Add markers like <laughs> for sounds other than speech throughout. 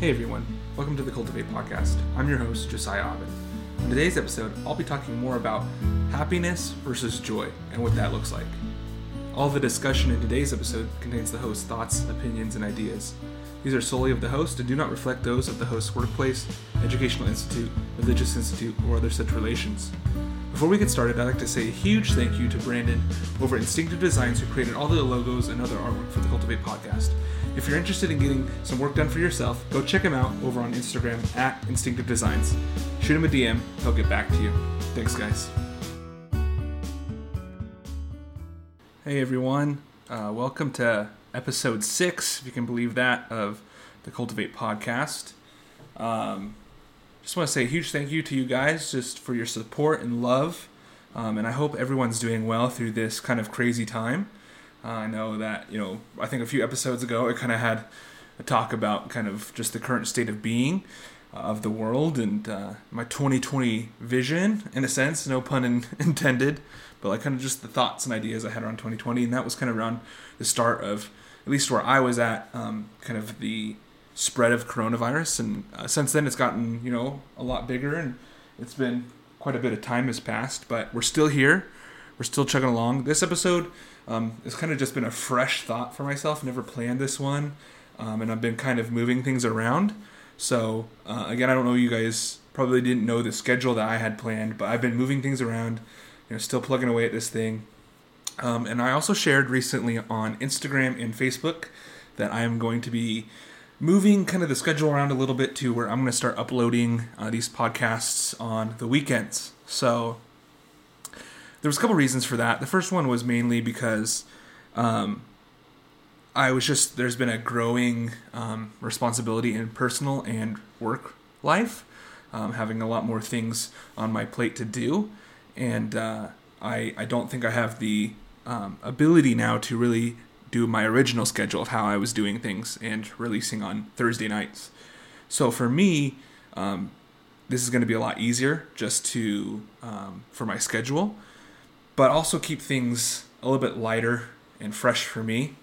Hey everyone, welcome to the Cultivate Podcast. I'm your host, Josiah Abed. In today's episode, I'll be talking more about happiness versus joy and what that looks like. All the discussion in today's episode contains the host's thoughts, opinions, and ideas. These are solely of the host and do not reflect those of the host's workplace, educational institute, religious institute, or other such relations. Before we get started, I'd like to say a huge thank you to Brandon over Instinctive Designs who created all the logos and other artwork for the Cultivate podcast. If you're interested in getting some work done for yourself, go check him out over on Instagram at Instinctive Designs. Shoot him a DM, he'll get back to you. Thanks, guys. Hey, everyone. Uh, welcome to episode six, if you can believe that, of the Cultivate podcast. Um, just want to say a huge thank you to you guys just for your support and love. Um, and I hope everyone's doing well through this kind of crazy time. Uh, I know that, you know, I think a few episodes ago I kind of had a talk about kind of just the current state of being uh, of the world and uh, my 2020 vision, in a sense, no pun in, <laughs> intended, but like kind of just the thoughts and ideas I had around 2020. And that was kind of around the start of, at least where I was at, um, kind of the spread of coronavirus. And uh, since then, it's gotten, you know, a lot bigger and it's been quite a bit of time has passed, but we're still here. We're still chugging along. This episode um, it's kind of just been a fresh thought for myself. Never planned this one, um, and I've been kind of moving things around. So uh, again, I don't know. You guys probably didn't know the schedule that I had planned, but I've been moving things around. You know, still plugging away at this thing. Um, and I also shared recently on Instagram and Facebook that I am going to be moving kind of the schedule around a little bit to where I'm going to start uploading uh, these podcasts on the weekends. So there was a couple reasons for that. The first one was mainly because um, I was just there's been a growing um, responsibility in personal and work life, um, having a lot more things on my plate to do, and uh, I I don't think I have the um, ability now to really do my original schedule of how I was doing things and releasing on Thursday nights. So for me, um, this is going to be a lot easier just to um, for my schedule but also keep things a little bit lighter and fresh for me.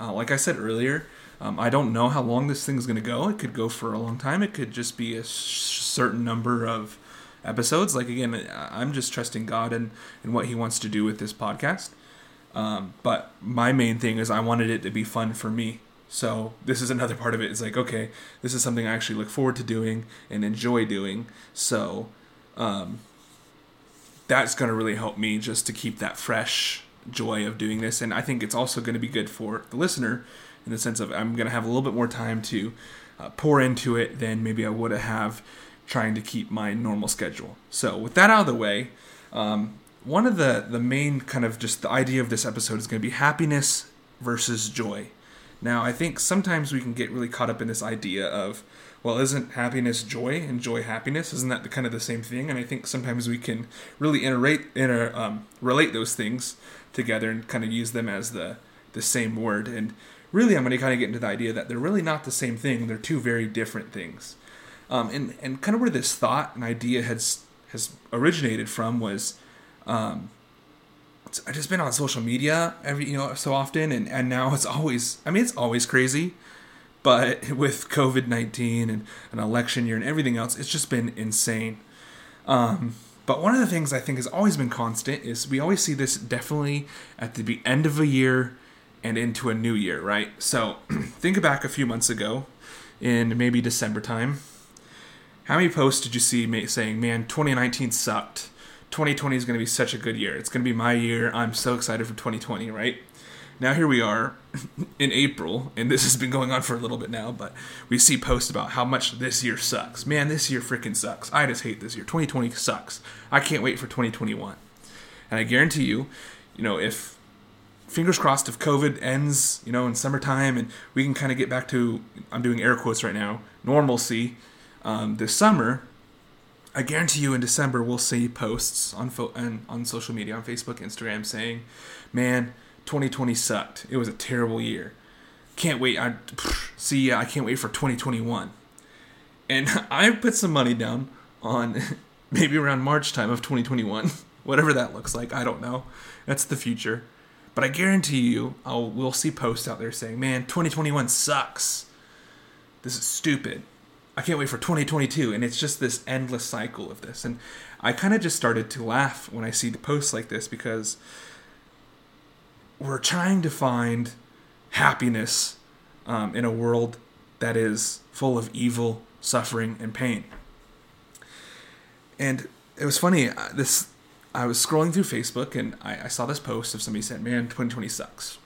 Uh, like I said earlier, um, I don't know how long this thing's going to go. It could go for a long time. It could just be a sh- certain number of episodes. Like again, I'm just trusting God and, and what He wants to do with this podcast. Um, but my main thing is I wanted it to be fun for me. So this is another part of it. It's like okay, this is something I actually look forward to doing and enjoy doing. So um, that's going to really help me just to keep that fresh joy of doing this. And I think it's also going to be good for the listener in the sense of I'm going to have a little bit more time to uh, pour into it than maybe I would have trying to keep my normal schedule. So with that out of the way, um, one of the the main kind of just the idea of this episode is going to be happiness versus joy. Now I think sometimes we can get really caught up in this idea of well, isn't happiness joy and joy happiness? Isn't that the, kind of the same thing? And I think sometimes we can really iterate, inter, um, relate those things together and kind of use them as the the same word. And really, I'm going to kind of get into the idea that they're really not the same thing. They're two very different things. Um, and and kind of where this thought and idea has has originated from was. Um, I've just been on social media every you know so often and, and now it's always I mean it's always crazy but <laughs> with COVID 19 and an election year and everything else, it's just been insane. Um, but one of the things I think has always been constant is we always see this definitely at the end of a year and into a new year, right? So <clears throat> think back a few months ago in maybe December time. How many posts did you see saying, man, 2019 sucked? 2020 is going to be such a good year. It's going to be my year. I'm so excited for 2020, right? Now here we are <laughs> in April, and this has been going on for a little bit now, but we see posts about how much this year sucks. Man, this year freaking sucks. I just hate this year. 2020 sucks. I can't wait for 2021. And I guarantee you, you know, if fingers crossed if COVID ends, you know, in summertime and we can kind of get back to I'm doing air quotes right now, normalcy um, this summer, I guarantee you in December we'll see posts on fo- and on social media on Facebook, Instagram saying, "Man, 2020 sucked. It was a terrible year. Can't wait. I see. I can't wait for 2021. And <laughs> I put some money down on <laughs> maybe around March time of 2021, <laughs> whatever that looks like. I don't know. That's the future. But I guarantee you, I'll we'll see posts out there saying, "Man, 2021 sucks. This is stupid." I can't wait for 2022. And it's just this endless cycle of this. And I kind of just started to laugh when I see the posts like this because we're trying to find happiness um, in a world that is full of evil, suffering, and pain. And it was funny. uh, This I was scrolling through Facebook and I, I saw this post of somebody said, "Man, 2020 sucks."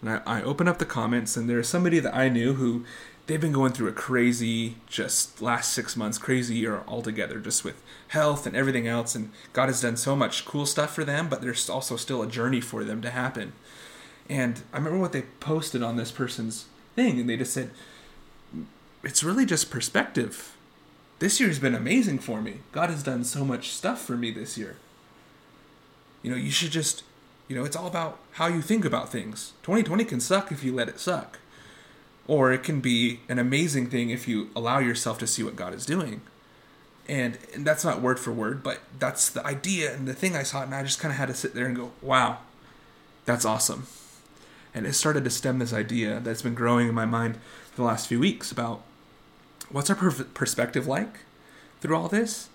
And I, I opened up the comments and there's somebody that I knew who they've been going through a crazy, just last six months, crazy year altogether, just with health and everything else. And God has done so much cool stuff for them, but there's also still a journey for them to happen. And I remember what they posted on this person's thing, and they just said, It's really just perspective. This year's been amazing for me. God has done so much stuff for me this year. You know, you should just, you know, it's all about how you think about things. 2020 can suck if you let it suck. Or it can be an amazing thing if you allow yourself to see what God is doing. And, and that's not word for word, but that's the idea and the thing I saw, and I just kind of had to sit there and go, wow, that's awesome. And it started to stem this idea that's been growing in my mind the last few weeks about what's our per- perspective like through all this?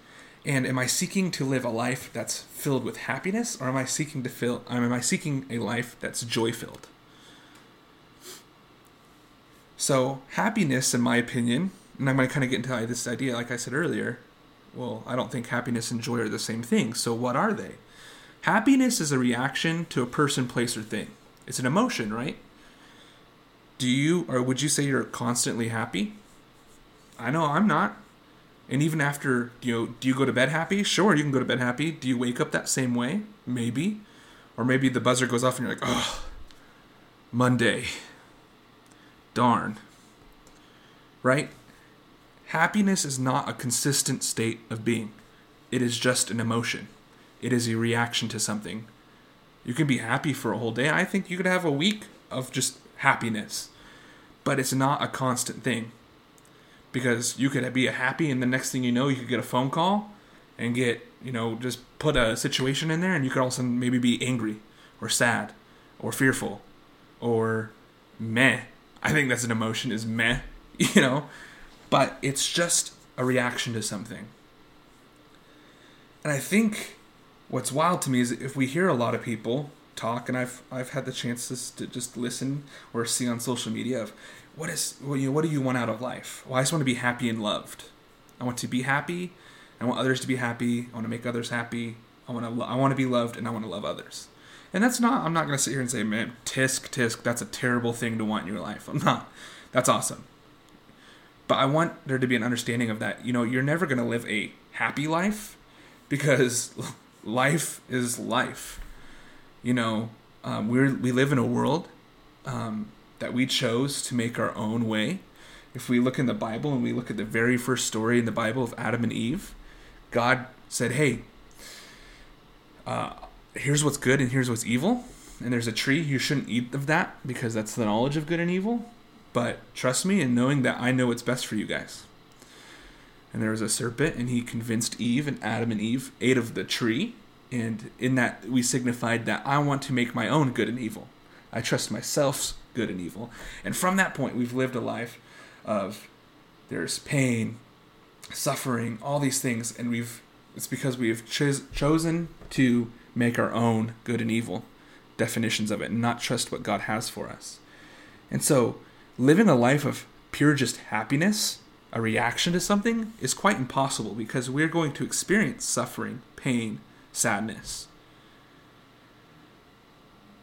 And am I seeking to live a life that's filled with happiness, or am I seeking to fill? Um, am I seeking a life that's joy filled? So happiness, in my opinion, and I'm going to kind of get into this idea, like I said earlier. Well, I don't think happiness and joy are the same thing. So what are they? Happiness is a reaction to a person, place, or thing. It's an emotion, right? Do you, or would you say you're constantly happy? I know I'm not. And even after, you know, do you go to bed happy? Sure, you can go to bed happy. Do you wake up that same way? Maybe. Or maybe the buzzer goes off and you're like, oh, Monday. Darn. Right? Happiness is not a consistent state of being, it is just an emotion. It is a reaction to something. You can be happy for a whole day. I think you could have a week of just happiness, but it's not a constant thing because you could be happy and the next thing you know you could get a phone call and get you know just put a situation in there and you could also maybe be angry or sad or fearful or meh i think that's an emotion is meh <laughs> you know but it's just a reaction to something and i think what's wild to me is if we hear a lot of people talk and i've i've had the chances to just listen or see on social media of what is well, you know, what do you want out of life? Well, I just want to be happy and loved. I want to be happy. I want others to be happy. I want to make others happy. I want to I want to be loved and I want to love others. And that's not I'm not going to sit here and say, "Man, tisk tisk, that's a terrible thing to want in your life." I'm not. That's awesome. But I want there to be an understanding of that. You know, you're never going to live a happy life because <laughs> life is life. You know, um, we we live in a world um, that we chose to make our own way. If we look in the Bible and we look at the very first story in the Bible of Adam and Eve, God said, "Hey, uh, here's what's good and here's what's evil, and there's a tree you shouldn't eat of that because that's the knowledge of good and evil. But trust me in knowing that I know what's best for you guys." And there was a serpent, and he convinced Eve, and Adam and Eve ate of the tree. And in that, we signified that I want to make my own good and evil. I trust myself's good and evil. And from that point, we've lived a life of there's pain, suffering, all these things, and we've it's because we've chos- chosen to make our own good and evil definitions of it, and not trust what God has for us. And so, living a life of pure just happiness, a reaction to something, is quite impossible because we're going to experience suffering, pain, sadness.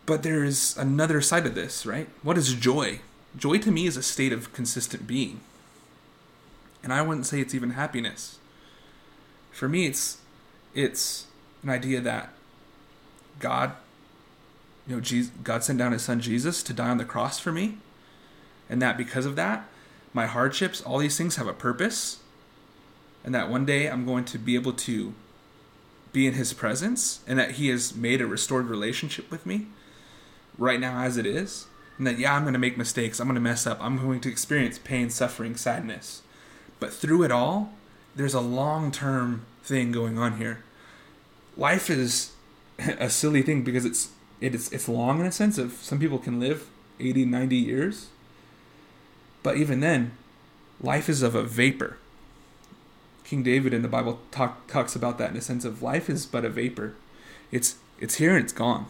But there is another side of this, right? What is joy? Joy to me is a state of consistent being. And I wouldn't say it's even happiness. For me it's it's an idea that God you know Jesus, God sent down his son Jesus to die on the cross for me. And that because of that, my hardships, all these things have a purpose. And that one day I'm going to be able to be in his presence and that he has made a restored relationship with me right now as it is. And that, yeah, I'm going to make mistakes. I'm going to mess up. I'm going to experience pain, suffering, sadness. But through it all, there's a long term thing going on here. Life is a silly thing because it's it's it's long in a sense of some people can live 80 90 years but even then life is of a vapor. King David in the Bible talk, talks about that in a sense of life is but a vapor. It's it's here and it's gone.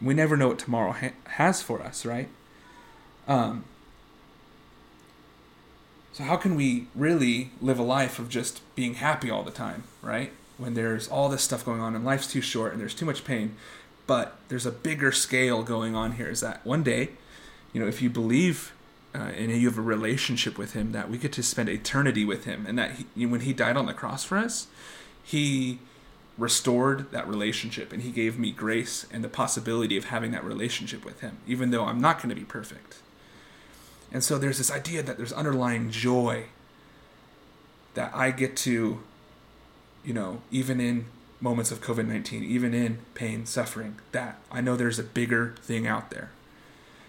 We never know what tomorrow ha- has for us, right? Um, so how can we really live a life of just being happy all the time, right? When there's all this stuff going on and life's too short and there's too much pain, but there's a bigger scale going on here. Is that one day, you know, if you believe uh, and you have a relationship with Him, that we get to spend eternity with Him, and that he, when He died on the cross for us, He restored that relationship and he gave me grace and the possibility of having that relationship with him even though i'm not going to be perfect and so there's this idea that there's underlying joy that i get to you know even in moments of covid-19 even in pain suffering that i know there's a bigger thing out there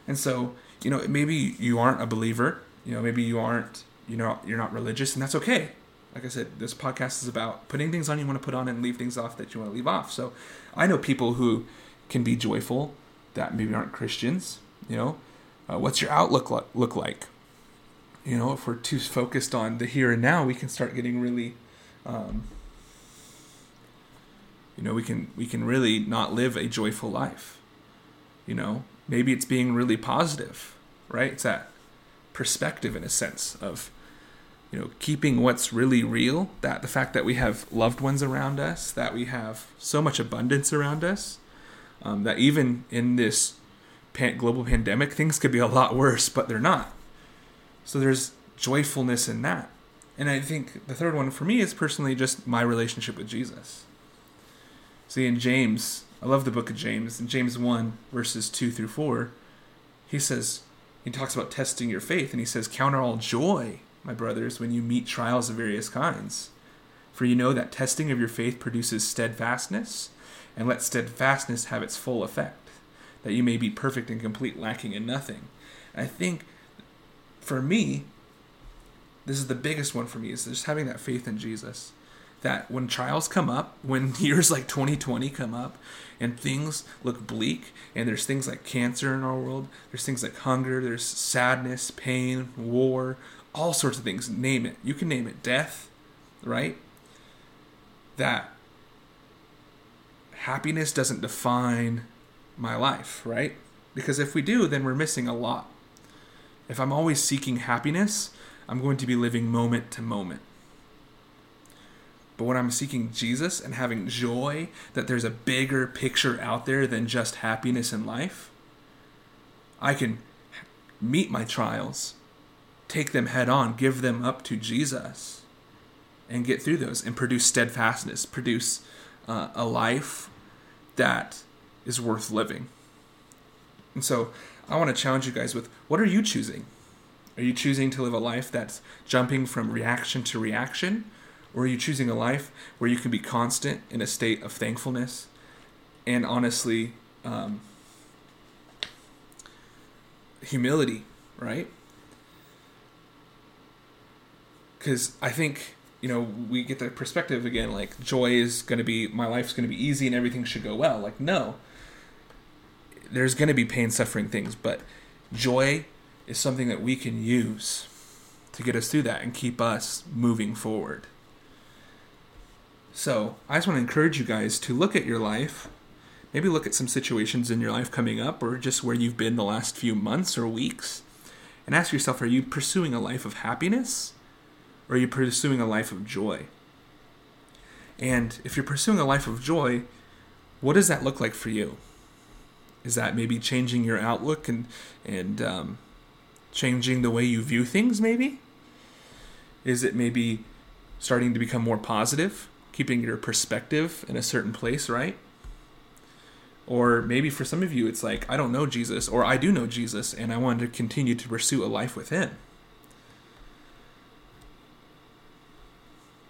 and so you know maybe you aren't a believer you know maybe you aren't you know you're not religious and that's okay like I said, this podcast is about putting things on you want to put on and leave things off that you want to leave off. So I know people who can be joyful that maybe aren't Christians. You know, uh, what's your outlook lo- look like? You know, if we're too focused on the here and now, we can start getting really, um, you know, we can we can really not live a joyful life. You know, maybe it's being really positive, right? It's that perspective in a sense of you know, keeping what's really real, that the fact that we have loved ones around us, that we have so much abundance around us, um, that even in this pan- global pandemic, things could be a lot worse, but they're not. So there's joyfulness in that. And I think the third one for me is personally just my relationship with Jesus. See, in James, I love the book of James. In James 1, verses 2 through 4, he says, he talks about testing your faith, and he says, Count all joy my brothers, when you meet trials of various kinds. For you know that testing of your faith produces steadfastness, and let steadfastness have its full effect, that you may be perfect and complete, lacking in nothing. I think for me, this is the biggest one for me, is just having that faith in Jesus. That when trials come up, when <laughs> years like 2020 come up, and things look bleak, and there's things like cancer in our world, there's things like hunger, there's sadness, pain, war, all sorts of things. Name it. You can name it. Death, right? That happiness doesn't define my life, right? Because if we do, then we're missing a lot. If I'm always seeking happiness, I'm going to be living moment to moment. But when I'm seeking Jesus and having joy that there's a bigger picture out there than just happiness in life, I can meet my trials take them head on, give them up to Jesus, and get through those and produce steadfastness, produce uh, a life that is worth living. And so I want to challenge you guys with what are you choosing? Are you choosing to live a life that's jumping from reaction to reaction? Or are you choosing a life where you can be constant in a state of thankfulness? And honestly, um, humility, right? because I think you know we get the perspective again like joy is going to be my life's going to be easy and everything should go well. Like no. There's going to be pain suffering things but joy is something that we can use to get us through that and keep us moving forward so i just want to encourage you guys to look at your life maybe look at some situations in your life coming up or just where you've been the last few months or weeks and ask yourself are you pursuing a life of happiness or are you pursuing a life of joy? And if you're pursuing a life of joy, what does that look like for you? Is that maybe changing your outlook and and um, changing the way you view things? Maybe. Is it maybe starting to become more positive, keeping your perspective in a certain place, right? Or maybe for some of you, it's like, I don't know Jesus, or I do know Jesus, and I want to continue to pursue a life with Him.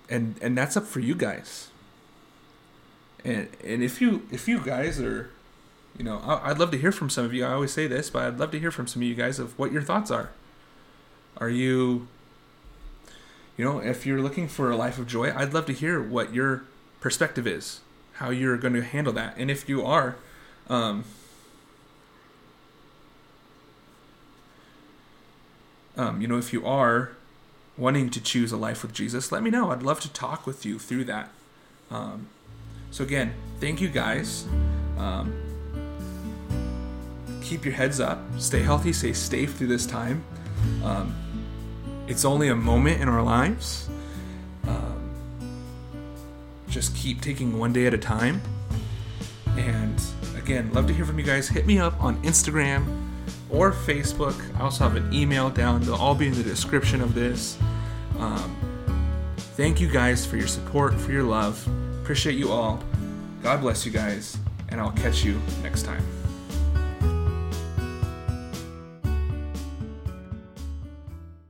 and and that's up for you guys. And and if you if you guys are, you know, I'd love to hear from some of you. I always say this, but I'd love to hear from some of you guys of what your thoughts are. Are you, you know, if you're looking for a life of joy, I'd love to hear what your perspective is, how you're going to handle that, and if you are, um, um, you know, if you are wanting to choose a life with Jesus, let me know. I'd love to talk with you through that. Um, so, again, thank you guys. Um, keep your heads up, stay healthy, stay safe through this time. It's only a moment in our lives. Um, just keep taking one day at a time. And again, love to hear from you guys. Hit me up on Instagram or Facebook. I also have an email down. They'll all be in the description of this. Um, thank you guys for your support, for your love. Appreciate you all. God bless you guys, and I'll catch you next time.